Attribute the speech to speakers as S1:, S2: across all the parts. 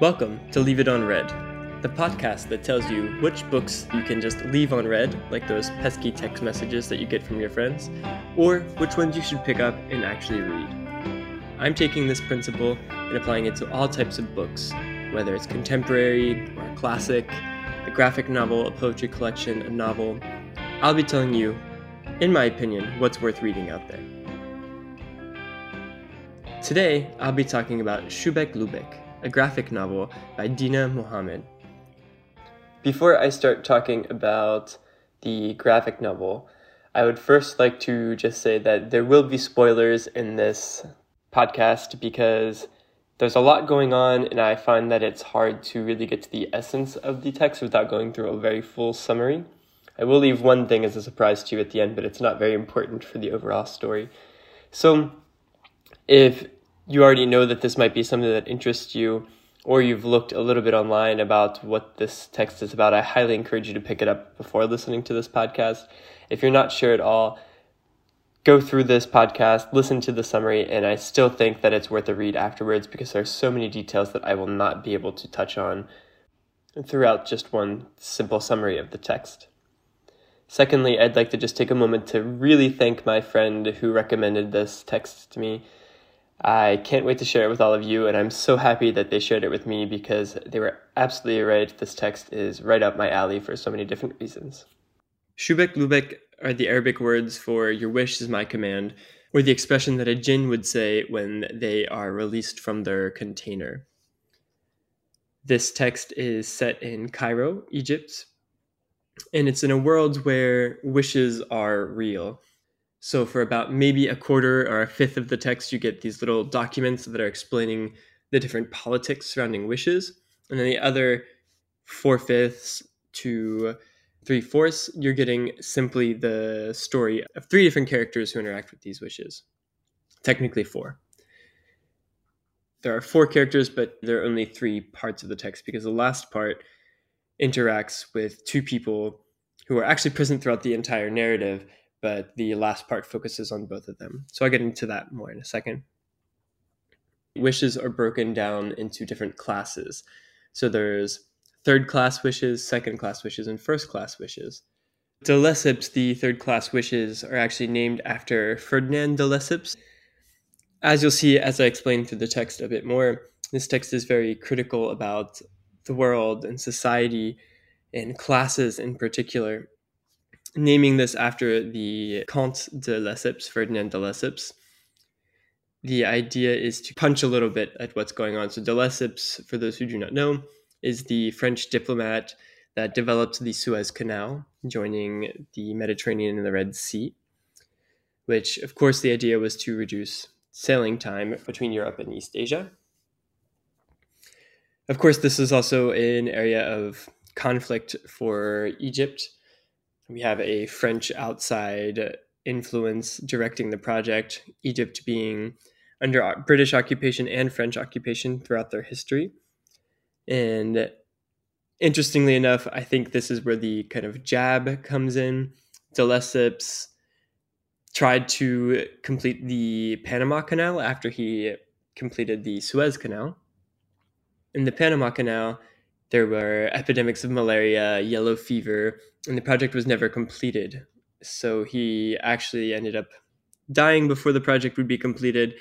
S1: Welcome to Leave It On Read, the podcast that tells you which books you can just leave on read, like those pesky text messages that you get from your friends, or which ones you should pick up and actually read. I'm taking this principle and applying it to all types of books, whether it's contemporary or a classic, a graphic novel, a poetry collection, a novel. I'll be telling you, in my opinion, what's worth reading out there. Today, I'll be talking about Shubeik Lubeik a graphic novel by Deena Mohamed. Before I start talking about the graphic novel, I would first like to just say that there will be spoilers in this podcast because there's a lot going on, and I find that it's hard to really get to the essence of the text without going through a very full summary. I will leave one thing as a surprise to you at the end, but it's not very important for the overall story. So, if you already know that this might be something that interests you, or you've looked a little bit online about what this text is about, I highly encourage you to pick it up before listening to this podcast. If you're not sure at all, go through this podcast, listen to the summary, and I still think that it's worth a read afterwards because there are so many details that I will not be able to touch on throughout just one simple summary of the text. Secondly, I'd like to just take a moment to really thank my friend who recommended this text to me. I can't wait to share it with all of you, and I'm so happy that they shared it with me because they were absolutely right. This text is right up my alley for so many different reasons. Shubeik Lubeik are the Arabic words for your wish is my command, or the expression that a jinn would say when they are released from their container. This text is set in Cairo, Egypt, and it's in a world where wishes are real. So for about maybe a quarter or a fifth of the text, you get these little documents that are explaining the different politics surrounding wishes. And then the other four fifths to three fourths, you're getting simply the story of three different characters who interact with these wishes. Technically four. There are four characters, but there are only three parts of the text because the last part interacts with two people who are actually present throughout the entire narrative but the last part focuses on both of them. So I'll get into that more in a second. Wishes are broken down into different classes. So there's third class wishes, second class wishes, and first class wishes. De Lesseps, the third class wishes, are actually named after Ferdinand de Lesseps. As you'll see as I explain through the text a bit more, this text is very critical about the world and society and classes in particular naming this after the Comte de Lesseps, Ferdinand de Lesseps. The idea is to punch a little bit at what's going on. So, de Lesseps, for those who do not know, is the French diplomat that developed the Suez Canal, joining the Mediterranean and the Red Sea, which, of course, the idea was to reduce sailing time between Europe and East Asia. Of course, this is also an area of conflict for Egypt we have a French outside influence directing the project, Egypt being under British occupation and French occupation throughout their history. And interestingly enough, I think this is where the kind of jab comes in. De Lesseps tried to complete the Panama Canal after he completed the Suez Canal. In the Panama Canal, there were epidemics of malaria, yellow fever, and the project was never completed. So he actually ended up dying before the project would be completed.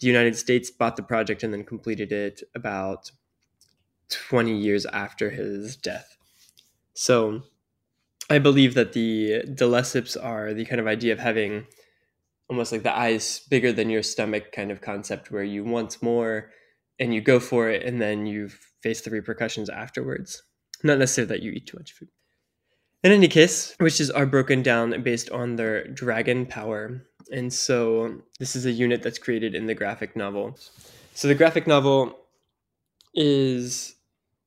S1: The United States bought the project and then completed it about 20 years after his death. So I believe that the de Lesseps are the kind of idea of having almost like the eyes bigger than your stomach kind of concept where you want more and you go for it and then you face the repercussions afterwards. Not necessarily that you eat too much food. In any case, wishes are broken down based on their dragon power. And so this is a unit that's created in the graphic novel. So the graphic novel is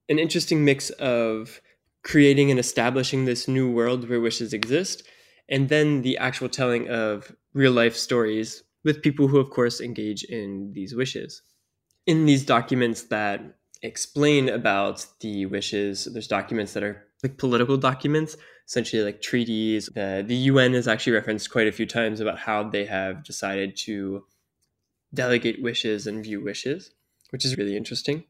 S1: an interesting mix of creating and establishing this new world where wishes exist, and then the actual telling of real life stories with people who, of course, engage in these wishes in these documents that explain about the wishes, there's documents that are like political documents, essentially like treaties. The, the UN is actually referenced quite a few times about how they have decided to delegate wishes and view wishes, which is really interesting.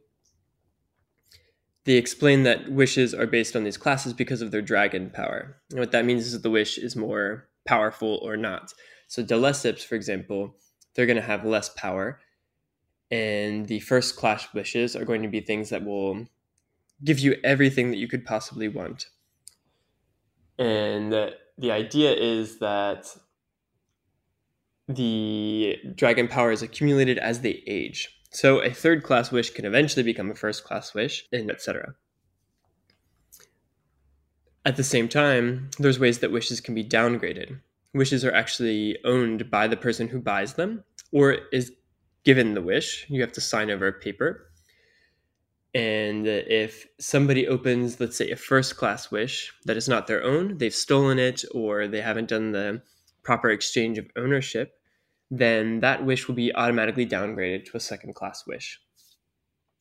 S1: they explain that wishes are based on these classes because of their dragon power. And what that means is that the wish is more powerful or not. So de Lesseps, for example, they're going to have less power. And the first class wishes are going to be things that will give you everything that you could possibly want. And the idea is that the dragon power is accumulated as they age. So a third class wish can eventually become a first class wish, and etc. At the same time, there's ways that wishes can be downgraded. Wishes are actually owned by the person who buys them or is given the wish. You have to sign over a paper. And if somebody opens, let's say, a first class wish that is not their own, they've stolen it, or they haven't done the proper exchange of ownership, then that wish will be automatically downgraded to a second class wish.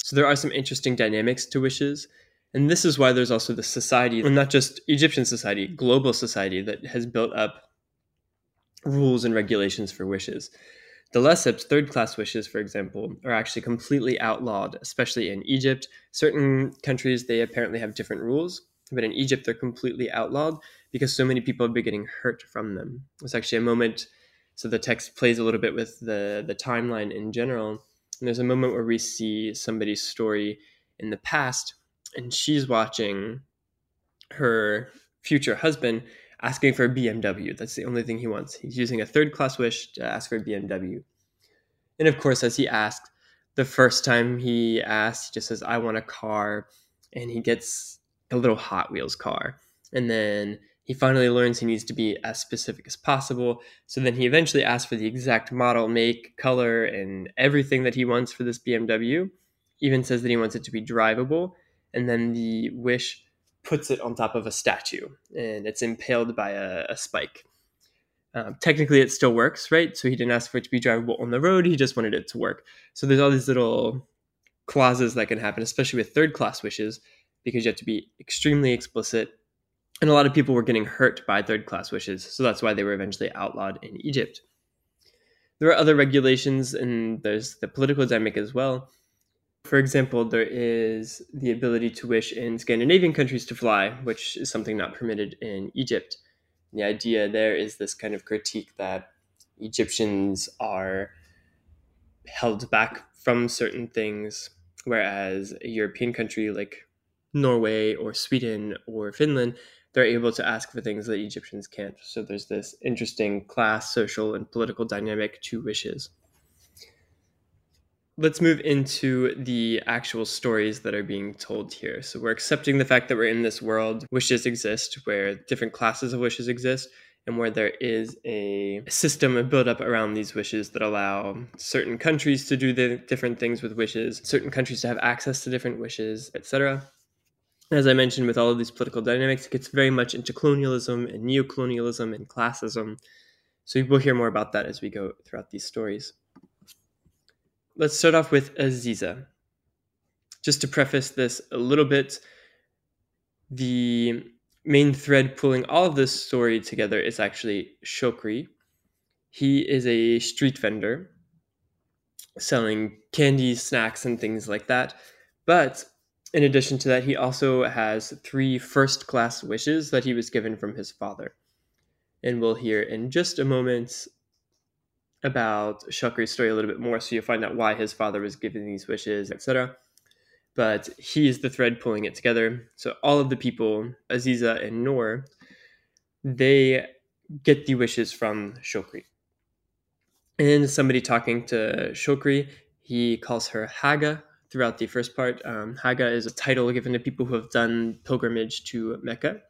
S1: So there are some interesting dynamics to wishes. And this is why there's also the society, and not just Egyptian society, global society that has built up rules and regulations for wishes. De Lesseps third class wishes, for example, are actually completely outlawed, especially in Egypt. Certain countries, they apparently have different rules, but in Egypt, they're completely outlawed because so many people have been getting hurt from them. It's actually a moment so the text plays a little bit with the the timeline in general. And there's a moment where we see somebody's story in the past, and she's watching her future husband asking for a BMW. That's the only thing he wants. He's using a third class wish to ask for a BMW. And of course, as he asked, the first time he asks, he just says, I want a car. And he gets a little Hot Wheels car. And then he finally learns he needs to be as specific as possible. So then he eventually asks for the exact model, make, color, and everything that he wants for this BMW. Even says that he wants it to be drivable. And then the wish puts it on top of a statue and it's impaled by a, a spike. Um, technically, it still works, right? So he didn't ask for it to be drivable on the road, he just wanted it to work. So there's all these little clauses that can happen, especially with third class wishes, because you have to be extremely explicit and a lot of people were getting hurt by third class wishes, so that's why they were eventually outlawed in Egypt. There are other regulations, and there's the political dynamic as well. For example, there is the ability to wish in Scandinavian countries to fly, which is something not permitted in Egypt. The idea there is this kind of critique that Egyptians are held back from certain things, whereas a European country like Norway or Sweden or Finland they're able to ask for things that Egyptians can't. So there's this interesting class, social, and political dynamic to wishes. Let's move into the actual stories that are being told here. So we're accepting the fact that we're in this world, wishes exist, where different classes of wishes exist, and where there is a system built up around these wishes that allow certain countries to do the different things with wishes, certain countries to have access to different wishes, etc as I mentioned, with all of these political dynamics, it gets very much into colonialism and neocolonialism and classism. So we'll hear more about that as we go throughout these stories. Let's start off with Aziza. Just to preface this a little bit, the main thread pulling all of this story together is actually Shokri. He is a street vendor selling candy, snacks, and things like that. But in addition to that, he also has three first class wishes that he was given from his father. And we'll hear in just a moment about Shokri's story a little bit more, so you'll find out why his father was given these wishes, etc. But he is the thread pulling it together. So all of the people, Aziza and Noor, they get the wishes from Shokri. And somebody talking to Shokri, he calls her Haga, throughout the first part. Um, Haga is a title given to people who have done pilgrimage to Mecca.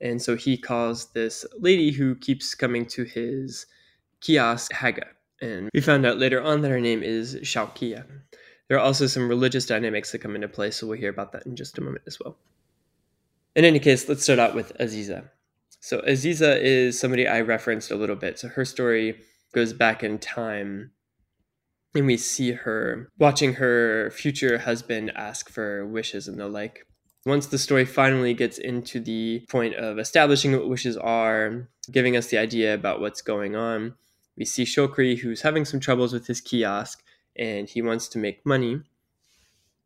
S1: And so he calls this lady who keeps coming to his kiosk Haga. And we found out later on that her name is Shaukia. There are also some religious dynamics that come into play, so we'll hear about that in just a moment as well. In any case, let's start out with Aziza. So, Aziza is somebody I referenced a little bit. So, her story goes back in time and we see her watching her future husband ask for wishes and the like. Once the story finally gets into the point of establishing what wishes are, giving us the idea about what's going on, we see Shokri who's having some troubles with his kiosk and he wants to make money.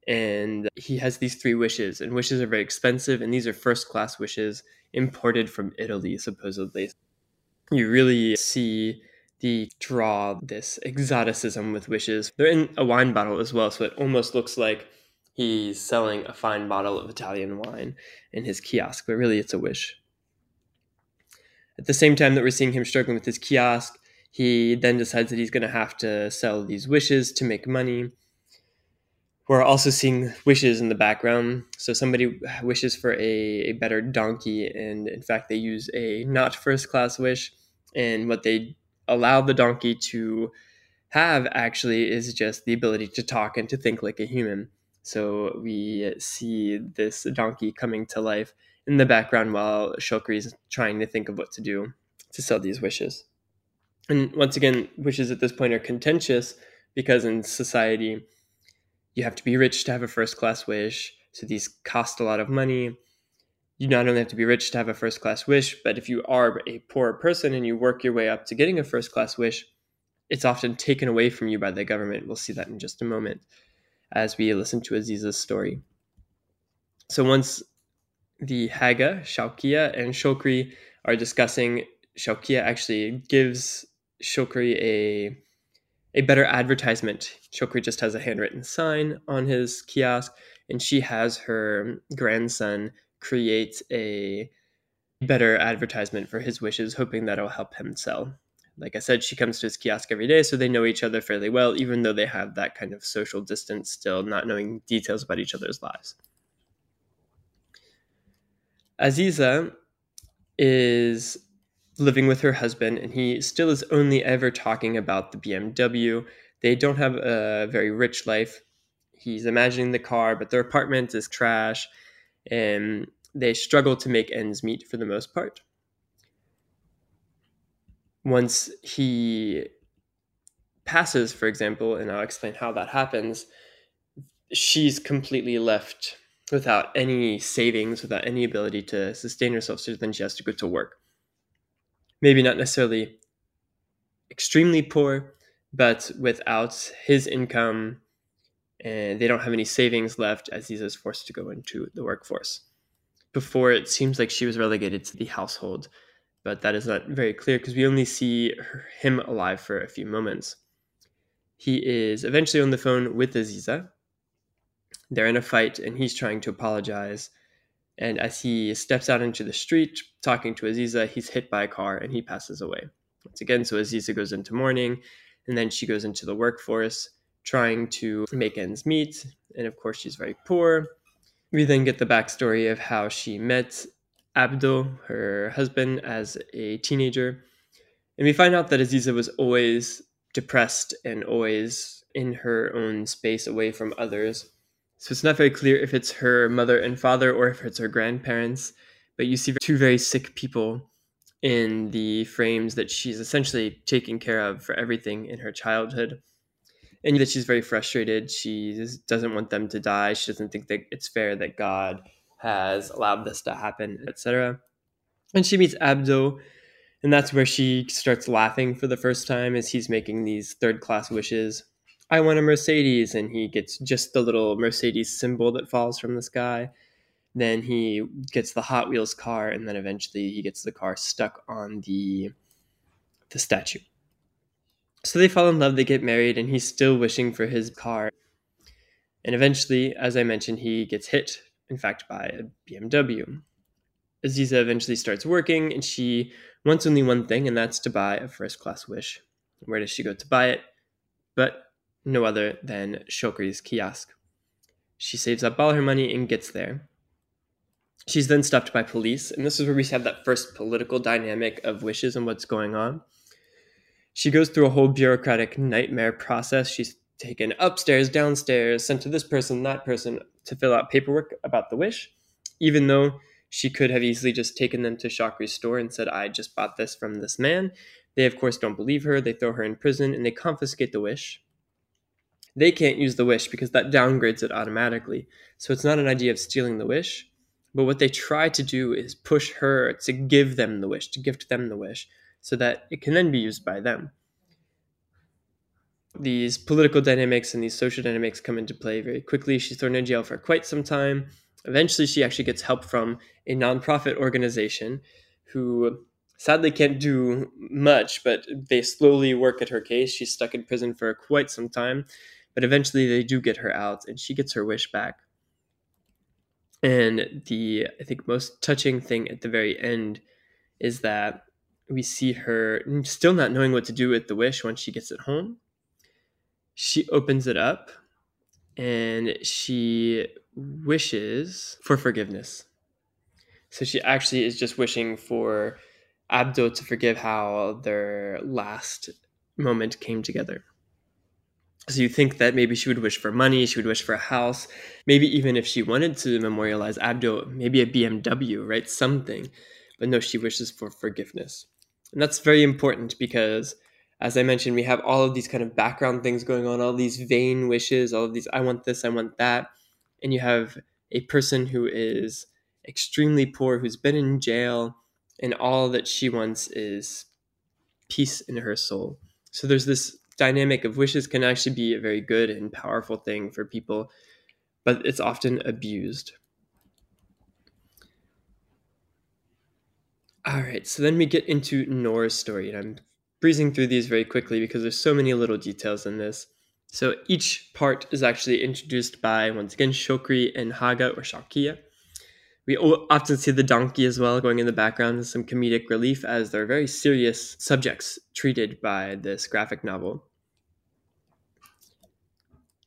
S1: and he has these three wishes, and wishes are very expensive, and these are first class wishes imported from Italy, supposedly. You really see the draw this exoticism with wishes. They're in a wine bottle as well, so it almost looks like he's selling a fine bottle of Italian wine in his kiosk, but really it's a wish. At the same time that we're seeing him struggling with his kiosk, he then decides that he's going to have to sell these wishes to make money. We're also seeing wishes in the background. So somebody wishes for a, a better donkey, and in fact, they use a not first class wish. And what they allow the donkey to have actually is just the ability to talk and to think like a human. So we see this donkey coming to life in the background while Shokri is trying to think of what to do to sell these wishes. And once again, wishes at this point are contentious because in society, you have to be rich to have a first class wish. So these cost a lot of money. You not only have to be rich to have a first class wish, but if you are a poor person and you work your way up to getting a first class wish, it's often taken away from you by the government. We'll see that in just a moment as we listen to Aziza's story. So once the Haga, Shaukia, and Shokri are discussing, Shaukia actually gives Shokri a a better advertisement. Shokri just has a handwritten sign on his kiosk, and she has her grandson create a better advertisement for his wishes, hoping that'll help him sell. Like I said, she comes to his kiosk every day, so they know each other fairly well, even though they have that kind of social distance, still not knowing details about each other's lives. Aziza is living with her husband, and he still is only ever talking about the BMW. They don't have a very rich life. He's imagining the car, but their apartment is trash, and they struggle to make ends meet for the most part. Once he passes, for example, and I'll explain how that happens, she's completely left without any savings, without any ability to sustain herself. So then she has to go to work maybe not necessarily extremely poor, but without his income and they don't have any savings left, as Aziza is forced to go into the workforce. Before, it seems like she was relegated to the household, but that is not very clear because we only see her, him alive for a few moments. He is eventually on the phone with Aziza. They're in a fight, and he's trying to apologize and as he steps out into the street talking to Aziza, he's hit by a car and he passes away. Once again, so Aziza goes into mourning and then she goes into the workforce trying to make ends meet. And of course, she's very poor. We then get the backstory of how she met Abdo, her husband, as a teenager. And we find out that Aziza was always depressed and always in her own space away from others. So it's not very clear if it's her mother and father or if it's her grandparents, but you see two very sick people in the frames that she's essentially taking care of for everything in her childhood. And that she's very frustrated. She doesn't want them to die. She doesn't think that it's fair that God has allowed this to happen, etc. And she meets Abdo, and that's where she starts laughing for the first time as he's making these third class wishes I want a Mercedes, and he gets just the little Mercedes symbol that falls from the sky. Then he gets the Hot Wheels car, and then eventually he gets the car stuck on the the statue. So they fall in love, they get married, and he's still wishing for his car. And eventually, as I mentioned, he gets hit, in fact, by a BMW. Aziza eventually starts working, and she wants only one thing, and that's to buy a first class wish. Where does she go to buy it? But no other than Shokri's kiosk. She saves up all her money and gets there. She's then stopped by police, and this is where we have that first political dynamic of wishes and what's going on. She goes through a whole bureaucratic nightmare process. She's taken upstairs, downstairs, sent to this person, that person to fill out paperwork about the wish, even though she could have easily just taken them to Shokri's store and said, I just bought this from this man. They, of course, don't believe her. They throw her in prison and they confiscate the wish they can't use the wish because that downgrades it automatically. So it's not an idea of stealing the wish, but what they try to do is push her to give them the wish, to gift them the wish, so that it can then be used by them. these political dynamics and these social dynamics come into play very quickly. She's thrown in jail for quite some time. Eventually, she actually gets help from a nonprofit organization who sadly can't do much, but they slowly work at her case. She's stuck in prison for quite some time, but eventually they do get her out and she gets her wish back. And the, I think, most touching thing at the very end is that we see her still not knowing what to do with the wish once she gets it home. She opens it up and she wishes for forgiveness. So she actually is just wishing for Abdo to forgive how their last moment came together. So you think that maybe she would wish for money, she would wish for a house, maybe even if she wanted to memorialize Abdo, maybe a BMW, right? Something. But no, she wishes for forgiveness. And that's very important because, as I mentioned, we have all of these kind of background things going on, all these vain wishes, all of these, I want this, I want that. And you have a person who is extremely poor, who's been in jail, and all that she wants is peace in her soul. So there's this dynamic of wishes can actually be a very good and powerful thing for people, but it's often abused. All right, so then we get into Noor's story, and I'm breezing through these very quickly because there's so many little details in this. So each part is actually introduced by, once again, Shokri and Haga or Shaukia. We often see the donkey as well going in the background some comedic relief, as they're very serious subjects treated by this graphic novel.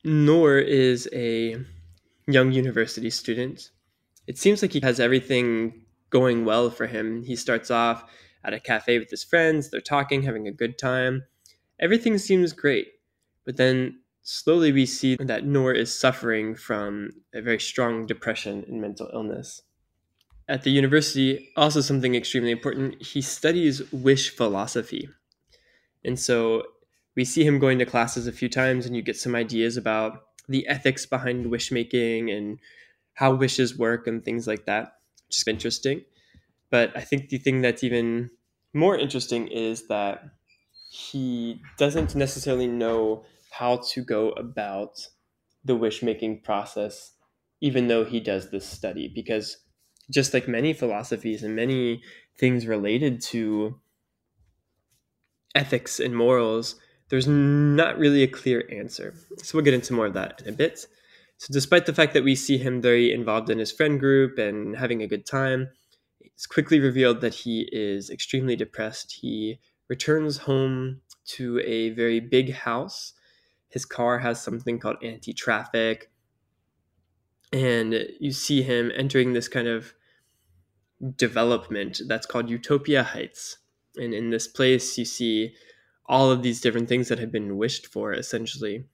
S1: Noor is a young university student. It seems like he has everything going well for him. He starts off at a cafe with his friends, they're talking, having a good time. Everything seems great. But then slowly we see that Noor is suffering from a very strong depression and mental illness at the university, also something extremely important, he studies wish philosophy. And so we see him going to classes a few times, and you get some ideas about the ethics behind wish making and how wishes work and things like that, which is interesting. But I think the thing that's even more interesting is that he doesn't necessarily know how to go about the wish making process, even though he does this study, because just like many philosophies and many things related to ethics and morals, there's not really a clear answer. So we'll get into more of that in a bit. So, despite the fact that we see him very involved in his friend group and having a good time, it's quickly revealed that he is extremely depressed. He returns home to a very big house. His car has something called anti traffic. And you see him entering this kind of development that's called Utopia Heights. And in this place, you see all of these different things that have been wished for, essentially.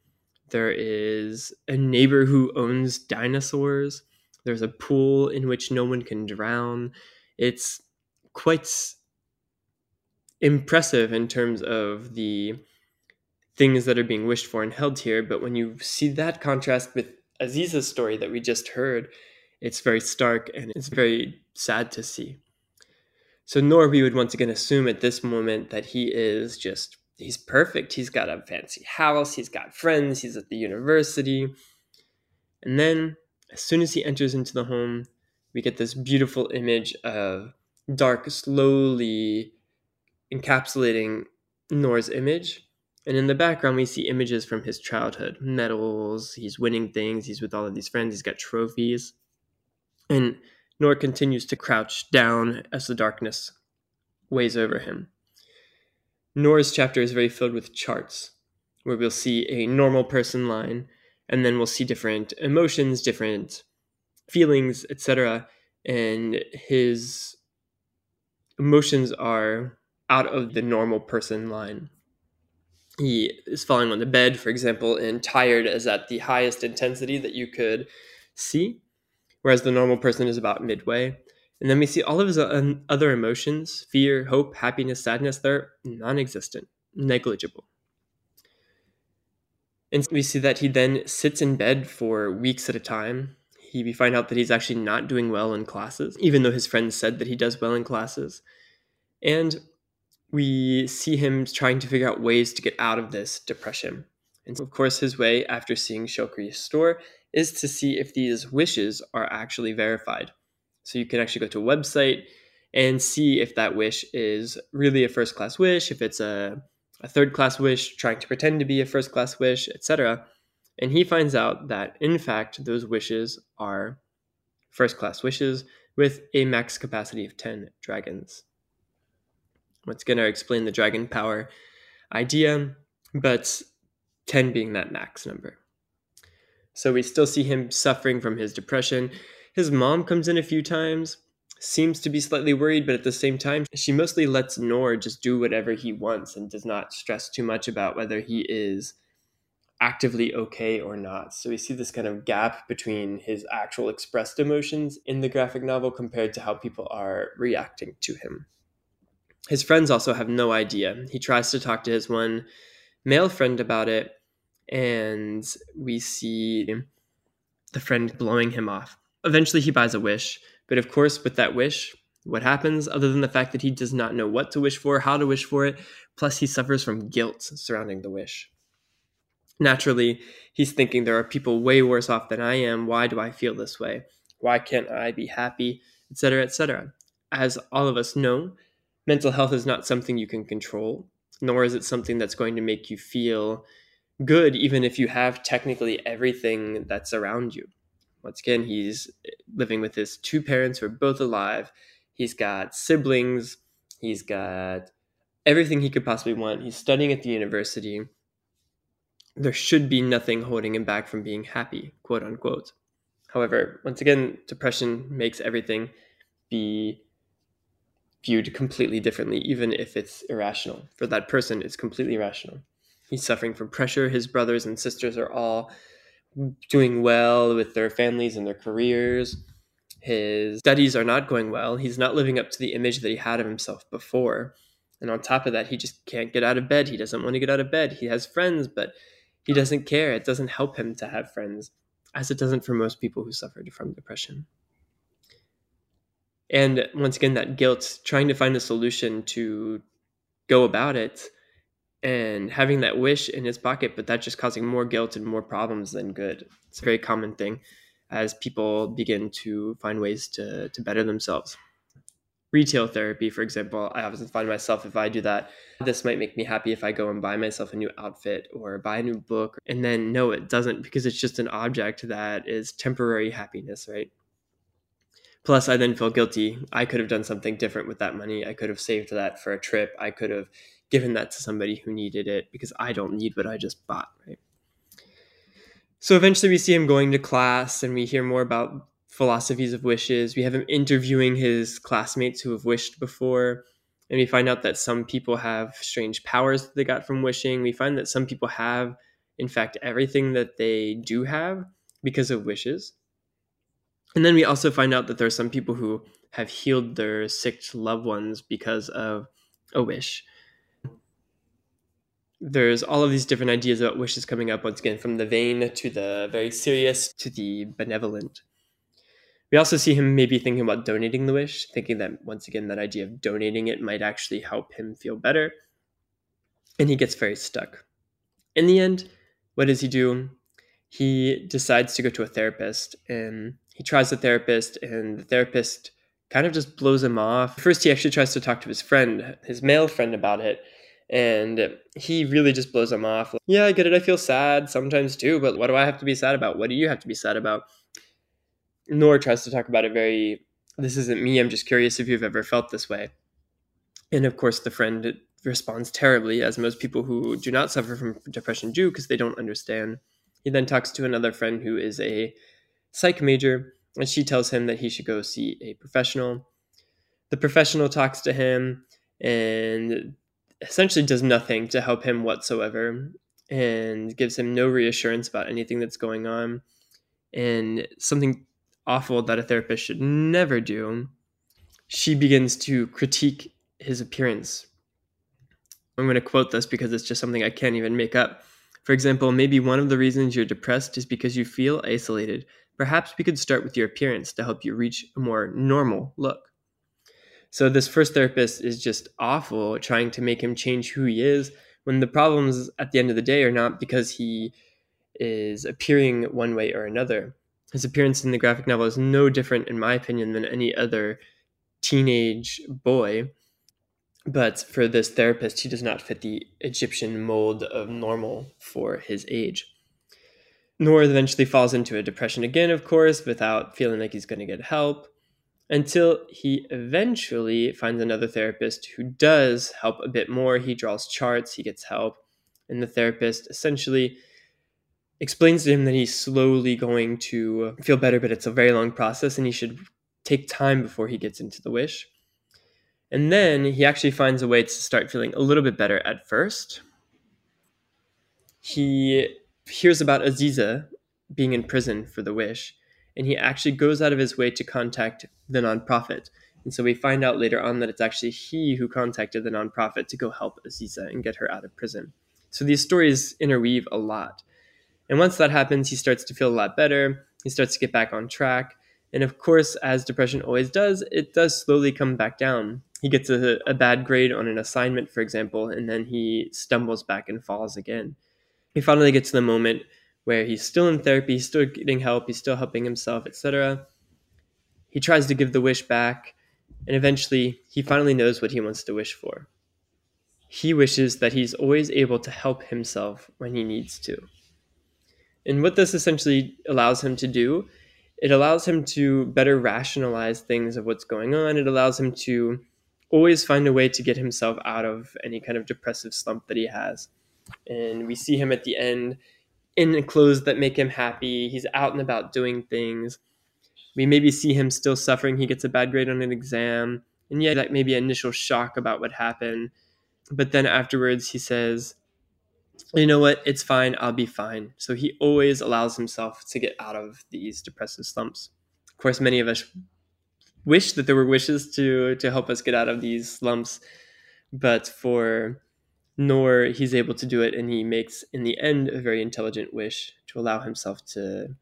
S1: There is a neighbor who owns dinosaurs. There's a pool in which no one can drown. It's quite impressive in terms of the things that are being wished for and held here. But when you see that contrast with Aziza's story that we just heard, it's very stark and it's very sad to see. So Noor, we would once again assume at this moment that he is just he's perfect. He's got a fancy house, he's got friends, he's at the university. And then as soon as he enters into the home, we get this beautiful image of dark slowly encapsulating Noor's image. And in the background, we see images from his childhood medals, he's winning things, he's with all of these friends, he's got trophies. And Noor continues to crouch down as the darkness weighs over him. Noor's chapter is very filled with charts, where we'll see a normal person line, and then we'll see different emotions, different feelings, etc. And his emotions are out of the normal person line. He is falling on the bed, for example, and tired is at the highest intensity that you could see whereas the normal person is about midway. And then we see all of his other emotions fear, hope, happiness, sadness they're non existent, negligible. And we see that he then sits in bed for weeks at a time. He, we find out that he's actually not doing well in classes, even though his friends said that he does well in classes. And we see him trying to figure out ways to get out of this depression. And of course, his way after seeing Shokri's store is to see if these wishes are actually verified. So you can actually go to a website and see if that wish is really a first class wish, if it's a, a third class wish trying to pretend to be a first class wish, etc. And he finds out that, in fact, those wishes are first class wishes with a max capacity of 10 dragons. What's going to explain the dragon power idea, but 10 being that max number. So we still see him suffering from his depression. His mom comes in a few times, seems to be slightly worried, but at the same time, she mostly lets Noor just do whatever he wants and does not stress too much about whether he is actively okay or not. So we see this kind of gap between his actual expressed emotions in the graphic novel compared to how people are reacting to him. His friends also have no idea. He tries to talk to his one male friend about it, and we see the friend blowing him off. Eventually, he buys a wish, but of course, with that wish, what happens other than the fact that he does not know what to wish for, how to wish for it, plus he suffers from guilt surrounding the wish. Naturally, he's thinking there are people way worse off than I am. Why do I feel this way? Why can't I be happy? Etc., etc. As all of us know, mental health is not something you can control, nor is it something that's going to make you feel good, even if you have technically everything that's around you. Once again, he's living with his two parents who are both alive. He's got siblings. He's got everything he could possibly want. He's studying at the university there should be nothing holding him back from being happy, quote unquote. However, once again, depression makes everything be viewed completely differently, even if it's irrational. For that person, it's completely irrational. He's suffering from pressure. His brothers and sisters are all doing well with their families and their careers. His studies are not going well. He's not living up to the image that he had of himself before. And on top of that, he just can't get out of bed. He doesn't want to get out of bed. He has friends, but he doesn't care. It doesn't help him to have friends, as it doesn't for most people who suffered from depression. And once again, that guilt, trying to find a solution to go about it and having that wish in his pocket, but that's just causing more guilt and more problems than good. It's a very common thing as people begin to find ways to, to better themselves retail therapy, for example, I often find myself if I do that, this might make me happy if I go and buy myself a new outfit or buy a new book. And then no, it doesn't because it's just an object that is temporary happiness, right? Plus, I then feel guilty. I could have done something different with that money. I could have saved that for a trip. I could have given that to somebody who needed it because I don't need what I just bought, right? So eventually we see him going to class and we hear more about philosophies of wishes. We have him interviewing his classmates who have wished before. And we find out that some people have strange powers that they got from wishing. We find that some people have, in fact, everything that they do have because of wishes. And then we also find out that there are some people who have healed their sick loved ones because of a wish. There's all of these different ideas about wishes coming up once again, from the vain to the very serious to the benevolent. We also see him maybe thinking about donating the wish, thinking that once again, that idea of donating it might actually help him feel better. And he gets very stuck. In the end, what does he do? He decides to go to a therapist and he tries the therapist, and the therapist kind of just blows him off. First, he actually tries to talk to his friend, his male friend, about it. And he really just blows him off. Yeah, I get it. I feel sad sometimes too, but what do I have to be sad about? What do you have to be sad about? Noor tries to talk about it very, this isn't me, I'm just curious if you've ever felt this way. And of course, the friend responds terribly, as most people who do not suffer from depression do, because they don't understand. He then talks to another friend who is a psych major, and she tells him that he should go see a professional. The professional talks to him and essentially does nothing to help him whatsoever and gives him no reassurance about anything that's going on. And something awful that a therapist should never do, she begins to critique his appearance. I'm going to quote this because it's just something I can't even make up. For example, maybe one of the reasons you're depressed is because you feel isolated. Perhaps we could start with your appearance to help you reach a more normal look. So, this first therapist is just awful, trying to make him change who he is when the problems at the end of the day are not because he is appearing one way or another. His appearance in the graphic novel is no different, in my opinion, than any other teenage boy. But for this therapist, he does not fit the Egyptian mold of normal for his age. Noor eventually falls into a depression again, of course, without feeling like he's going to get help, until he eventually finds another therapist who does help a bit more. He draws charts, he gets help, and the therapist essentially explains to him that he's slowly going to feel better, but it's a very long process and he should take time before he gets into the wish. And then he actually finds a way to start feeling a little bit better at first. He hears about Aziza being in prison for the wish, and he actually goes out of his way to contact the nonprofit. And so we find out later on that it's actually he who contacted the nonprofit to go help Aziza and get her out of prison. So these stories interweave a lot. And once that happens, he starts to feel a lot better. He starts to get back on track. And of course, as depression always does, it does slowly come back down. He gets a, a bad grade on an assignment, for example, and then he stumbles back and falls again. He finally gets to the moment where he's still in therapy, he's still getting help, he's still helping himself, etc. He tries to give the wish back, and eventually he finally knows what he wants to wish for. He wishes that he's always able to help himself when he needs to. And what this essentially allows him to do, it allows him to better rationalize things of what's going on. It allows him to always find a way to get himself out of any kind of depressive slump that he has. And we see him at the end in clothes that make him happy. He's out and about doing things. We maybe see him still suffering. He gets a bad grade on an exam. And yeah, that maybe initial shock about what happened. But then afterwards, he says, you know what? It's fine. I'll be fine. So he always allows himself to get out of these depressive slumps. Of course, many of us wish that there were wishes to to help us get out of these slumps, but for Noor he's able to do it, and he makes in the end a very intelligent wish to allow himself to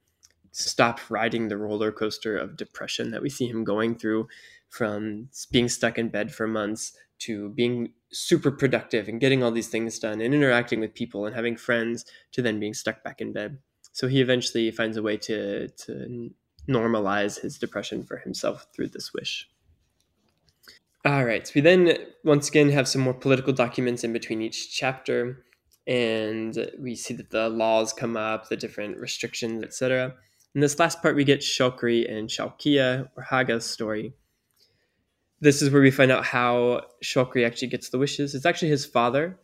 S1: stop riding the roller coaster of depression that we see him going through from being stuck in bed for months to being super productive and getting all these things done and interacting with people and having friends to then being stuck back in bed. So he eventually finds a way to to normalize his depression for himself through this wish. All right, so we then once again have some more political documents in between each chapter, and we see that the laws come up, the different restrictions, etc. In this last part, we get Shokri and Shaukia, or Haga's story, this is where we find out how Shokri actually gets the wishes. It's actually his father.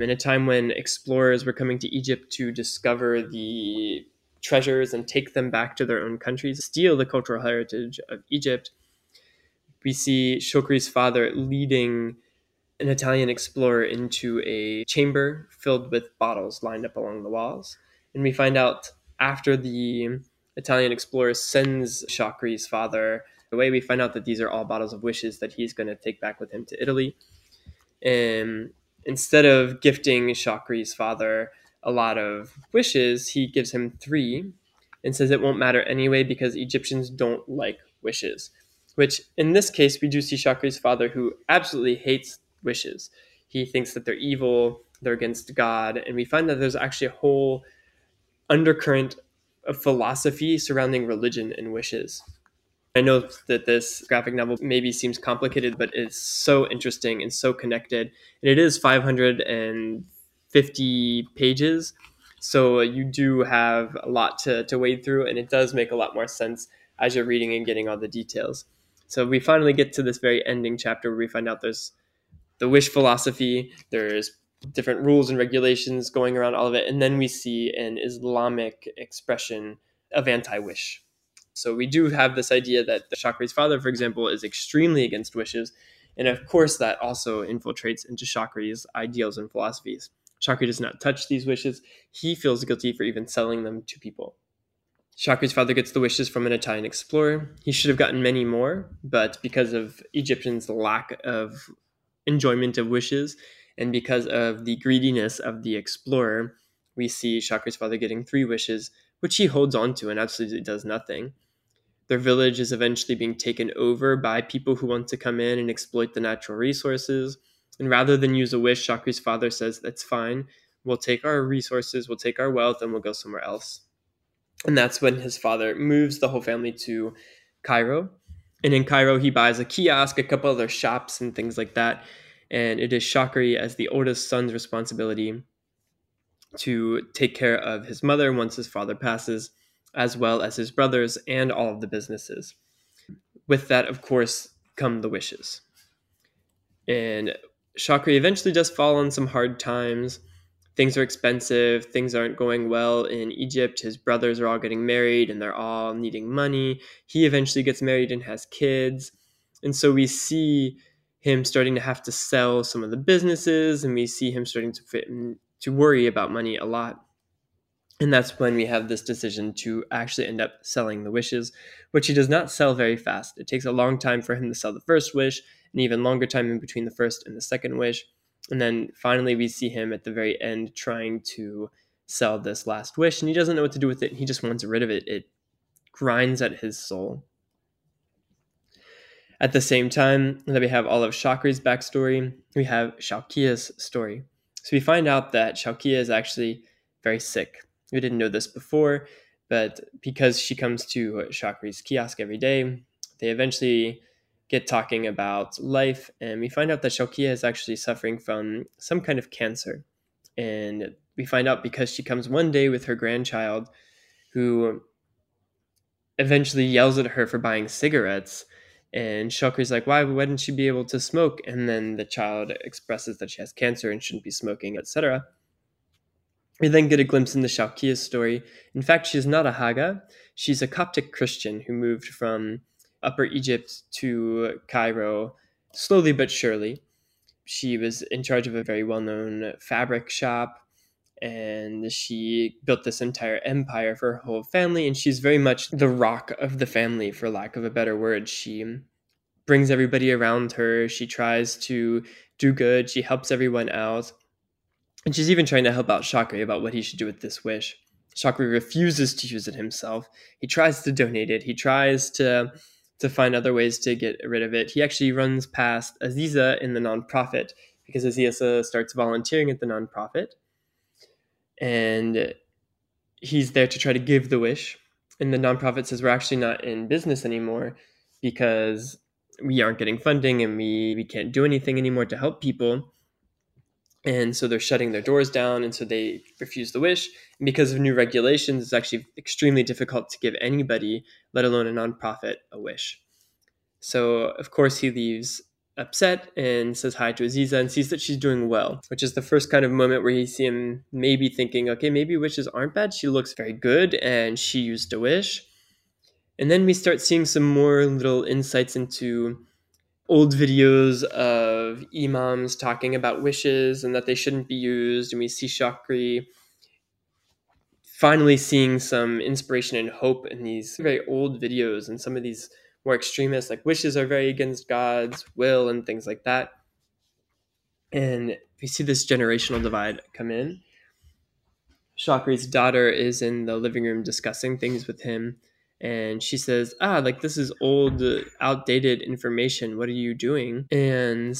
S1: In a time when explorers were coming to Egypt to discover the treasures and take them back to their own countries, steal the cultural heritage of Egypt, we see Shokri's father leading an Italian explorer into a chamber filled with bottles lined up along the walls. And we find out after the Italian explorer sends Shokri's father way, we find out that these are all bottles of wishes that he's going to take back with him to Italy. And instead of gifting Shokri's father a lot of wishes, he gives him three and says it won't matter anyway because Egyptians don't like wishes. Which, in this case, we do see Shokri's father who absolutely hates wishes. He thinks that they're evil, they're against God, and we find that there's actually a whole undercurrent of philosophy surrounding religion and wishes. I know that this graphic novel maybe seems complicated, but it's so interesting and so connected. And it is 550 pages. So you do have a lot to, to wade through, and it does make a lot more sense as you're reading and getting all the details. So we finally get to this very ending chapter where we find out there's the wish philosophy, there's different rules and regulations going around all of it, and then we see an Islamic expression of anti wish so we do have this idea that the Shokri's father, for example, is extremely against wishes. And of course, that also infiltrates into Shokri's ideals and philosophies. Shokri does not touch these wishes. He feels guilty for even selling them to people. Shokri's father gets the wishes from an Italian explorer. He should have gotten many more, but because of Egyptians' lack of enjoyment of wishes and because of the greediness of the explorer, we see Shokri's father getting three wishes, which he holds on to and absolutely does nothing. Their village is eventually being taken over by people who want to come in and exploit the natural resources. And rather than use a wish, Shokri's father says, That's fine. We'll take our resources, we'll take our wealth, and we'll go somewhere else. And that's when his father moves the whole family to Cairo. And in Cairo, he buys a kiosk, a couple other shops, and things like that. And it is Shokri, as the oldest son's responsibility, to take care of his mother once his father passes, as well as his brothers and all of the businesses. With that, of course, come the wishes. And Shokri eventually does fall on some hard times. Things are expensive, things aren't going well in Egypt. His brothers are all getting married and they're all needing money. He eventually gets married and has kids. And so we see him starting to have to sell some of the businesses and we see him starting to fit to worry about money a lot. And that's when we have this decision to actually end up selling the wishes, which he does not sell very fast. It takes a long time for him to sell the first wish, an even longer time in between the first and the second wish. And then finally, we see him at the very end trying to sell this last wish, and he doesn't know what to do with it. He just wants rid of it. It grinds at his soul. At the same time that we have all of Shokri's backstory, we have Shaukia's story. So we find out that Shaukia is actually very sick. We didn't know this before, but because she comes to Shokri's kiosk every day, they eventually get talking about life, and we find out that Shaukia is actually suffering from some kind of cancer. And we find out because she comes one day with her grandchild, who eventually yells at her for buying cigarettes. And Shokri's like, why wouldn't she be able to smoke? And then the child expresses that she has cancer and shouldn't be smoking, etc. We then get a glimpse into Shaukia's story. In fact, she's not a Haga. She's a Coptic Christian who moved from Upper Egypt to Cairo slowly but surely. She was in charge of a very well known fabric shop and she built this entire empire for her whole family. And she's very much the rock of the family, for lack of a better word. She brings everybody around her, she tries to do good, she helps everyone out. And she's even trying to help out Shokri about what he should do with this wish. Shokri refuses to use it himself. He tries to donate it. He tries to to find other ways to get rid of it. He actually runs past Aziza in the nonprofit because Aziza starts volunteering at the nonprofit. And he's there to try to give the wish. And the nonprofit says, We're actually not in business anymore because we aren't getting funding and we, we can't do anything anymore to help people. And so they're shutting their doors down. And so they refuse the wish. And because of new regulations, it's actually extremely difficult to give anybody, let alone a nonprofit, a wish. So, of course, he leaves upset and says hi to Aziza and sees that she's doing well, which is the first kind of moment where you see him maybe thinking, okay, maybe wishes aren't bad. She looks very good and she used a wish. And then we start seeing some more little insights into old videos of imams talking about wishes and that they shouldn't be used. And we see Shokri finally seeing some inspiration and hope in these very old videos and some of these more extremists, like wishes are very against God's will and things like that. And we see this generational divide come in. Shokri's daughter is in the living room discussing things with him and she says, "Ah, like this is old, outdated information. What are you doing?" And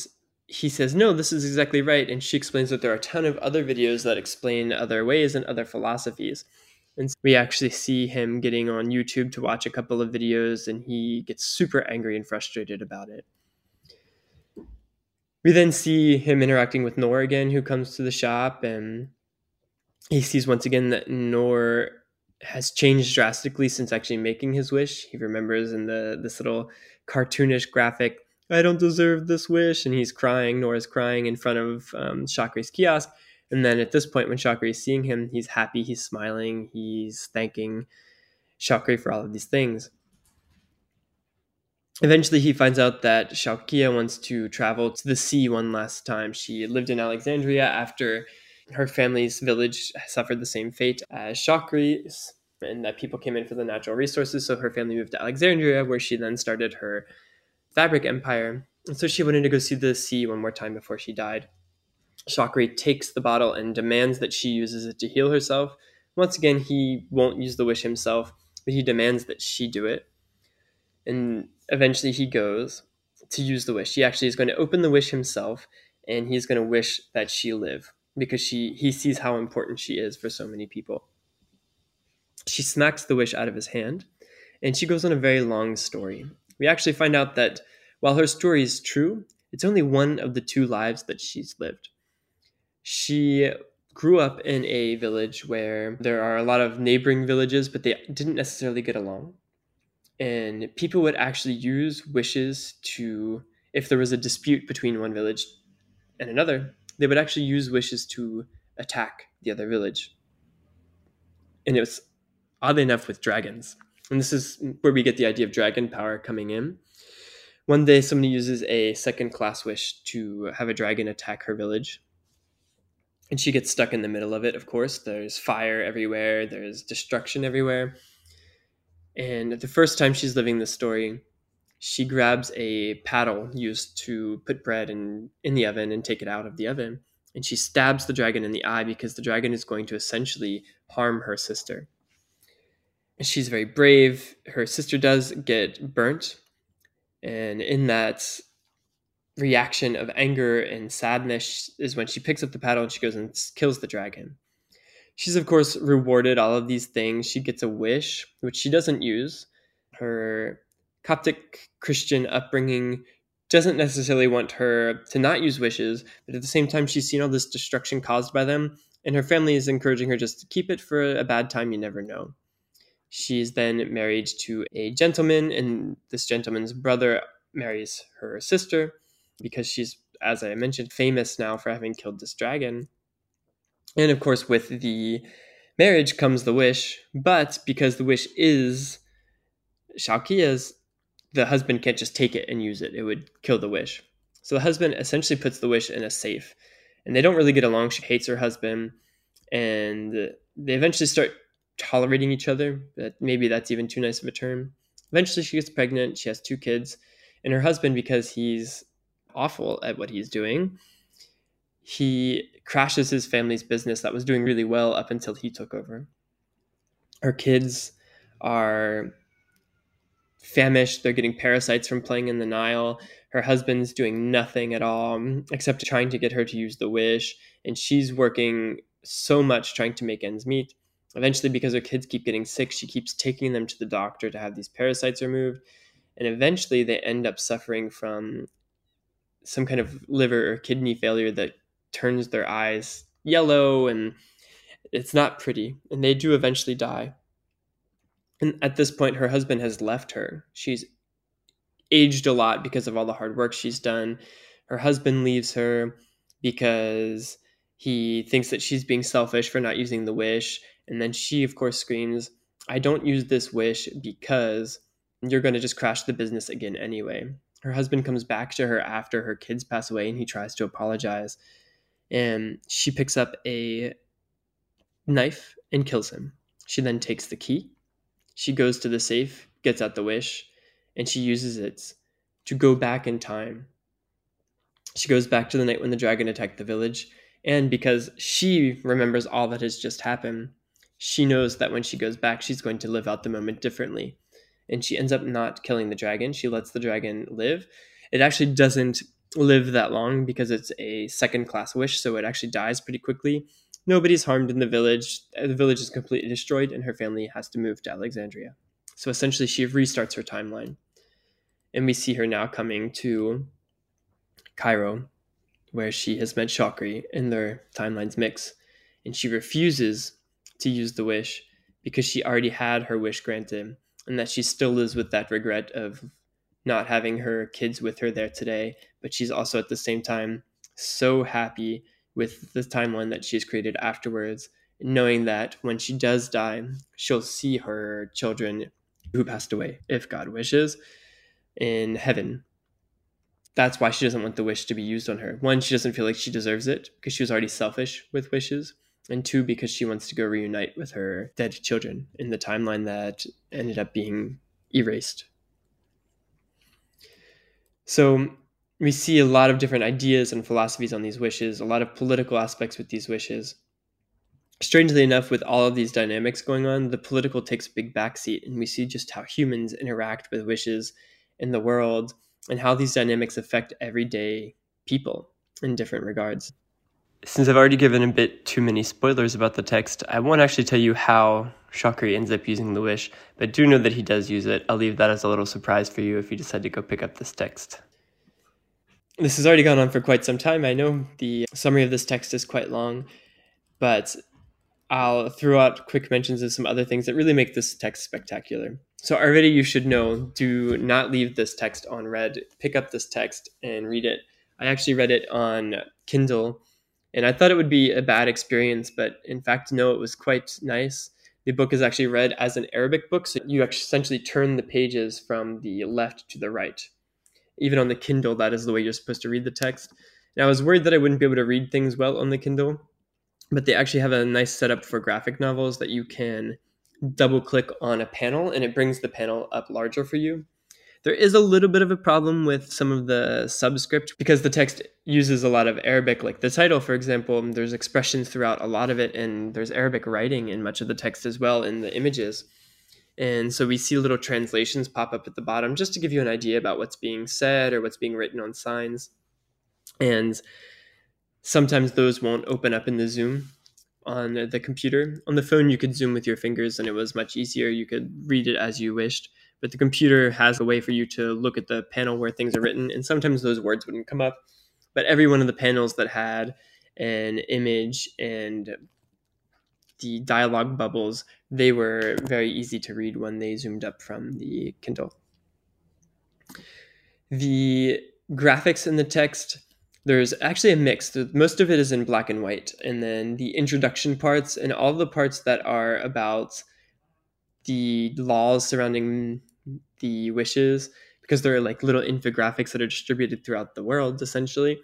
S1: he says, "No, this is exactly right." And she explains that there are a ton of other videos that explain other ways and other philosophies. And we actually see him getting on YouTube to watch a couple of videos, and he gets super angry and frustrated about it. We then see him interacting with Noor again, who comes to the shop, and he sees once again that Noor has changed drastically since actually making his wish. He remembers in the this little cartoonish graphic, "I don't deserve this wish," and he's crying. Noor's crying in front of um, Shokri's kiosk, and then at this point, when Shokri is seeing him, he's happy, he's smiling, he's thanking Shokri for all of these things. Eventually, he finds out that Shaukia wants to travel to the sea one last time. She lived in Alexandria after her family's village suffered the same fate as Shokri's, and that people came in for the natural resources. So her family moved to Alexandria, where she then started her fabric empire. And so she wanted to go see the sea one more time before she died. Shokri takes the bottle and demands that she uses it to heal herself. Once again, he won't use the wish himself, but he demands that she do it. And eventually he goes to use the wish. He actually is going to open the wish himself and he's going to wish that she live because she he sees how important she is for so many people. She smacks the wish out of his hand, and she goes on a very long story. We actually find out that while her story is true, it's only one of the two lives that she's lived. She grew up in a village where there are a lot of neighboring villages, but they didn't necessarily get along. And people would actually use wishes to, if there was a dispute between one village and another, they would actually use wishes to attack the other village. And it was oddly enough with dragons. And this is where we get the idea of dragon power coming in. One day, somebody uses a second class wish to have a dragon attack her village. And she gets stuck in the middle of it, of course. There's fire everywhere, there's destruction everywhere. And the first time she's living this story, she grabs a paddle used to put bread in, in the oven and take it out of the oven. And she stabs the dragon in the eye because the dragon is going to essentially harm her sister. And she's very brave. Her sister does get burnt. And in that reaction of anger and sadness is when she picks up the paddle and she goes and kills the dragon. She's, of course, rewarded all of these things. She gets a wish, which she doesn't use. Her Coptic Christian upbringing doesn't necessarily want her to not use wishes, but at the same time, she's seen all this destruction caused by them, and her family is encouraging her just to keep it for a bad time you never know. She's then married to a gentleman, and this gentleman's brother marries her sister because she's, as I mentioned, famous now for having killed this dragon. And of course, with the marriage comes the wish, but because the wish is Shaukia's, the husband can't just take it and use it. It would kill the wish. So the husband essentially puts the wish in a safe. And they don't really get along. She hates her husband. And they eventually start tolerating each other. But maybe that's even too nice of a term. Eventually, she gets pregnant. She has two kids. And her husband, because he's awful at what he's doing, he crashes his family's business that was doing really well up until he took over. Her kids are famished. They're getting parasites from playing in the Nile. Her husband's doing nothing at all um, except trying to get her to use the wish. And she's working so much trying to make ends meet. Eventually, because her kids keep getting sick, she keeps taking them to the doctor to have these parasites removed. And eventually, they end up suffering from some kind of liver or kidney failure that turns their eyes yellow and it's not pretty. And they do eventually die. And at this point, her husband has left her. She's aged a lot because of all the hard work she's done. Her husband leaves her because he thinks that she's being selfish for not using the wish. And then she, of course, screams, I don't use this wish because you're going to just crash the business again anyway. Her husband comes back to her after her kids pass away and he tries to apologize. And she picks up a knife and kills him. She then takes the key she goes to the safe, gets out the wish, and she uses it to go back in time. She goes back to the night when the dragon attacked the village, and because she remembers all that has just happened, she knows that when she goes back, she's going to live out the moment differently. And she ends up not killing the dragon. She lets the dragon live. It actually doesn't live that long because it's a second class wish, so it actually dies pretty quickly nobody's harmed in the village. The village is completely destroyed, and her family has to move to Alexandria. So essentially, she restarts her timeline. And we see her now coming to Cairo, where she has met Shokri, and their timelines mix. And she refuses to use the wish because she already had her wish granted, and that she still lives with that regret of not having her kids with her there today. But she's also at the same time so happy with the timeline that she's created afterwards, knowing that when she does die, she'll see her children who passed away, if God wishes, in heaven. That's why she doesn't want the wish to be used on her. One, she doesn't feel like she deserves it because she was already selfish with wishes. And two, because she wants to go reunite with her dead children in the timeline that ended up being erased. So we see a lot of different ideas and philosophies on these wishes, a lot of political aspects with these wishes. Strangely enough, with all of these dynamics going on, the political takes a big backseat, and we see just how humans interact with wishes in the world and how these dynamics affect everyday people. in different regards. Since I've already given a bit too many spoilers about the text, I won't actually tell you how Shokri ends up using the wish, but do know that he does use it. I'll leave that as a little surprise for you if you decide to go pick up this text. This has already gone on for quite some time. I know the summary of this text is quite long, but I'll throw out quick mentions of some other things that really make this text spectacular. So, already you should know do not leave this text on read. Pick up this text and read it. I actually read it on Kindle and I thought it would be a bad experience, but in fact, no, it was quite nice. The book is actually read as an Arabic book, so you essentially turn the pages from the left to the right. Even on the Kindle, that is the way you're supposed to read the text. And I was worried that I wouldn't be able to read things well on the Kindle, but they actually have a nice setup for graphic novels that you can double click on a panel and it brings the panel up larger for you. There is a little bit of a problem with some of the subscript because the text uses a lot of Arabic. Like the title, for example, there's expressions throughout a lot of it, and there's Arabic writing in much of the text as well in the images. And so we see little translations pop up at the bottom just to give you an idea about what's being said or what's being written on signs. And sometimes those won't open up in the Zoom on the computer. On the phone, you could zoom with your fingers and it was much easier. You could read it as you wished but the computer has a way for you to look at the panel where things are written, and sometimes those words wouldn't come up. But every one of the panels that had an image and the dialogue bubbles, they were very easy to read when they zoomed up from the Kindle. The graphics in the text, there's actually a mix. Most of it is in black and white, and then the introduction parts and all the parts that are about the laws surrounding the wishes because they're like little infographics that are distributed throughout the world essentially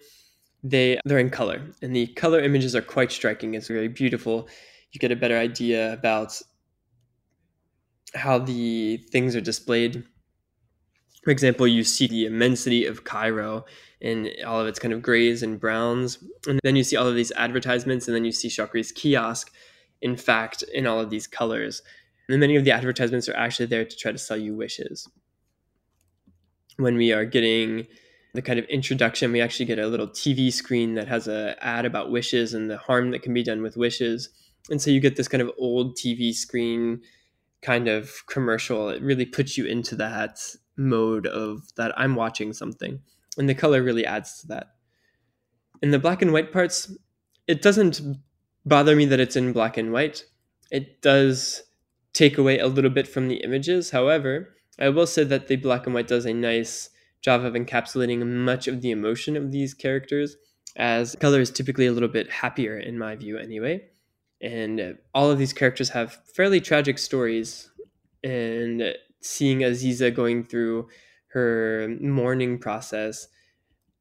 S1: they they're in color and the color images are quite striking it's very beautiful you get a better idea about how the things are displayed for example you see the immensity of cairo and all of its kind of grays and browns and then you see all of these advertisements and then you see Shokri's kiosk in fact in all of these colors and many of the advertisements are actually there to try to sell you wishes. When we are getting the kind of introduction, we actually get a little TV screen that has a ad about wishes and the harm that can be done with wishes. And so you get this kind of old TV screen kind of commercial. It really puts you into that mode of that I'm watching something. And the color really adds to that. In the black and white parts, it doesn't bother me that it's in black and white. It does take away a little bit from the images. However, I will say that the black and white does a nice job of encapsulating much of the emotion of these characters, as color is typically a little bit happier in my view, anyway. And all of these characters have fairly tragic stories, and seeing Aziza going through her mourning process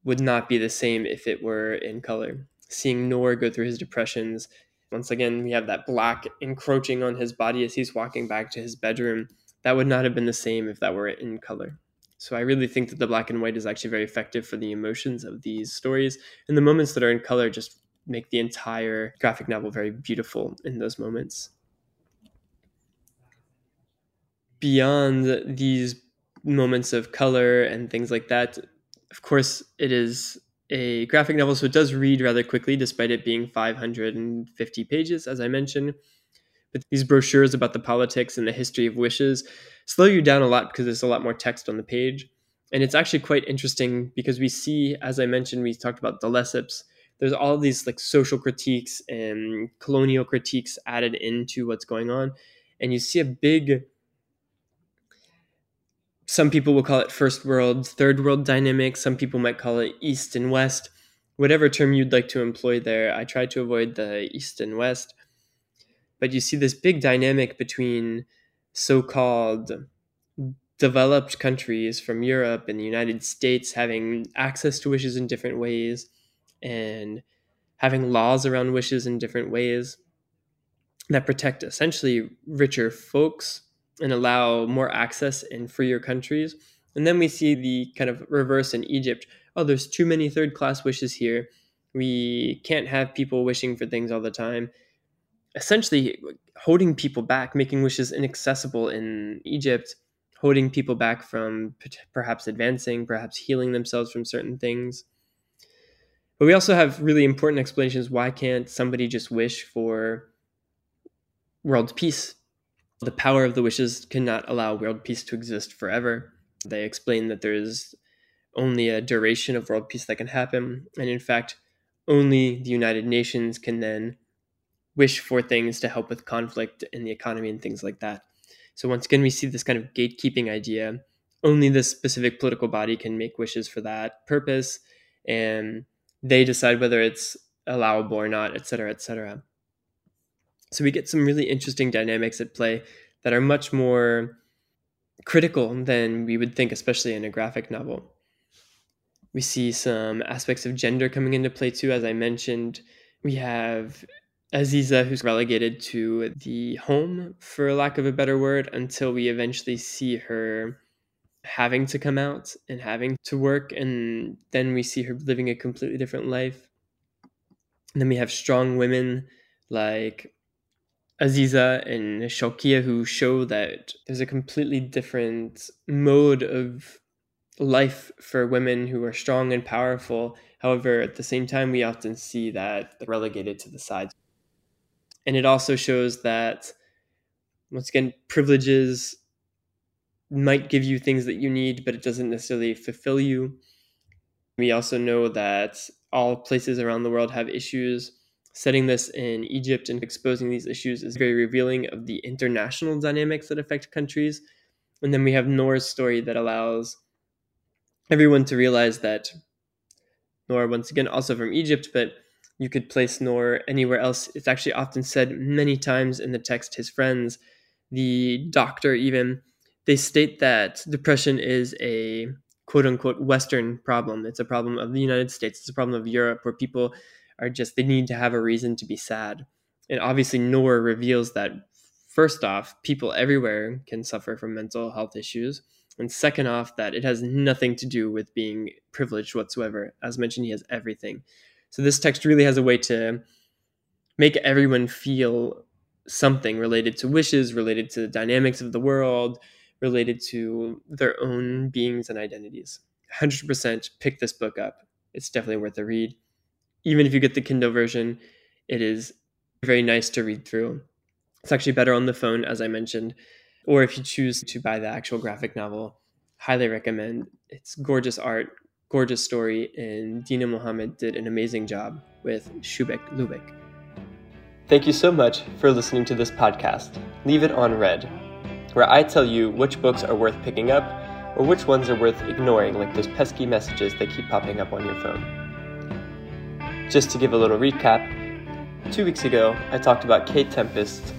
S1: would not be the same if it were in color. Seeing Noor go through his depressions once again, we have that black encroaching on his body as he's walking back to his bedroom. That would not have been the same if that were in color. So I really think that the black and white is actually very effective for the emotions of these stories. And the moments that are in color just make the entire graphic novel very beautiful in those moments. Beyond these moments of color and things like that, of course, it is a graphic novel, so it does read rather quickly, despite it being 550 pages, as I mentioned. But these brochures about the politics and the history of wishes slow you down a lot because there's a lot more text on the page. And it's actually quite interesting because we see, as I mentioned, we talked about the Lesseps. There's all these like social critiques and colonial critiques added into what's going on. And you see a big some people will call it first world, third world dynamic. Some people might call it east and west. Whatever term you'd like to employ there, I try to avoid the east and west. But you see this big dynamic between so called developed countries from Europe and the United States having access to wishes in different ways and having laws around wishes in different ways that protect essentially richer folks and allow more access in freer countries. And then we see the kind of reverse in Egypt. Oh, there's too many third class wishes here. We can't have people wishing for things all the time. Essentially, holding people back, making wishes inaccessible in Egypt, holding people back from perhaps advancing, perhaps healing themselves from certain things. But we also have really important explanations why can't somebody just wish for world peace? The power of the wishes cannot allow world peace to exist forever. They explain that there is only a duration of world peace that can happen. And in fact, only the United Nations can then wish for things to help with conflict in the economy and things like that. So once again, we see this kind of gatekeeping idea. Only this specific political body can make wishes for that purpose, and they decide whether it's allowable or not, et cetera, et cetera. So we get some really interesting dynamics at play that are much more critical than we would think, especially in a graphic novel. We see some aspects of gender coming into play too, as I mentioned. We have Aziza, who's relegated to the home, for lack of a better word, until we eventually see her having to come out and having to work. And then we see her living a completely different life. And then we have strong women like Aziza and Shaukia who show that there's a completely different mode of life for women who are strong and powerful. However, at the same time, we often see that relegated to the sides. And it also shows that, once again, privileges might give you things that you need, but it doesn't necessarily fulfill you. We also know that all places around the world have issues. Setting this in Egypt and exposing these issues is very revealing of the international dynamics that affect countries. And then we have Noor's story that allows everyone to realize that Noor, once again, also from Egypt, but you could place Noor anywhere else. It's actually often said many times in the text, his friends, the doctor, even, they state that depression is a quote unquote Western problem. It's a problem of the United States, it's a problem of Europe where people are just, they need to have a reason to be sad. And obviously, Noor reveals that first off, people everywhere can suffer from mental health issues. And second off, that it has nothing to do with being privileged whatsoever. As mentioned, he has everything. So this text really has a way to make everyone feel something related to wishes, related to the dynamics of the world, related to their own beings and identities. 100% pick this book up. It's definitely worth a read. Even if you get the Kindle version, it is very nice to read through. It's actually better on the phone, as I mentioned or if you choose to buy the actual graphic novel, highly recommend. It's gorgeous art, gorgeous story, and Deena Mohamed did an amazing job with Shubeik Lubeik. Thank you so much for listening to this podcast, Leave It On Read, where I tell you which books are worth picking up or which ones are worth ignoring, like those pesky messages that keep popping up on your phone. Just to give a little recap, two weeks ago I talked about Kate Tempest's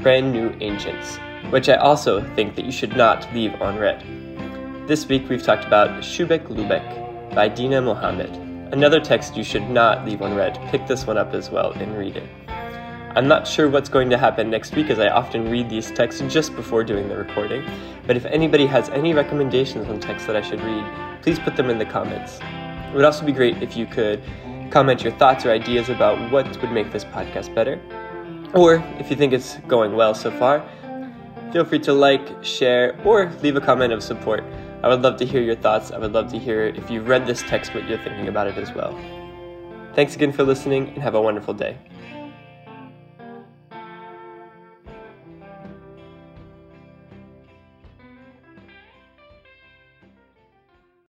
S1: Brand New Ancients, which I also think that you should not leave unread. This week we've talked about Shubeik Lubeik by Deena Mohamed, another text you should not leave unread. Pick this one up as well and read it. I'm not sure what's going to happen next week as I often read these texts just before doing the recording, but if anybody has any recommendations on texts that I should read, please put them in the comments. It would also be great if you could comment your thoughts or ideas about what would make this podcast better. Or if you think it's going well so far, Feel free to like, share, or leave a comment of support. I would love to hear your thoughts. I would love to hear if you've read this text, what you're thinking about it as well. Thanks again for listening, and have a wonderful day.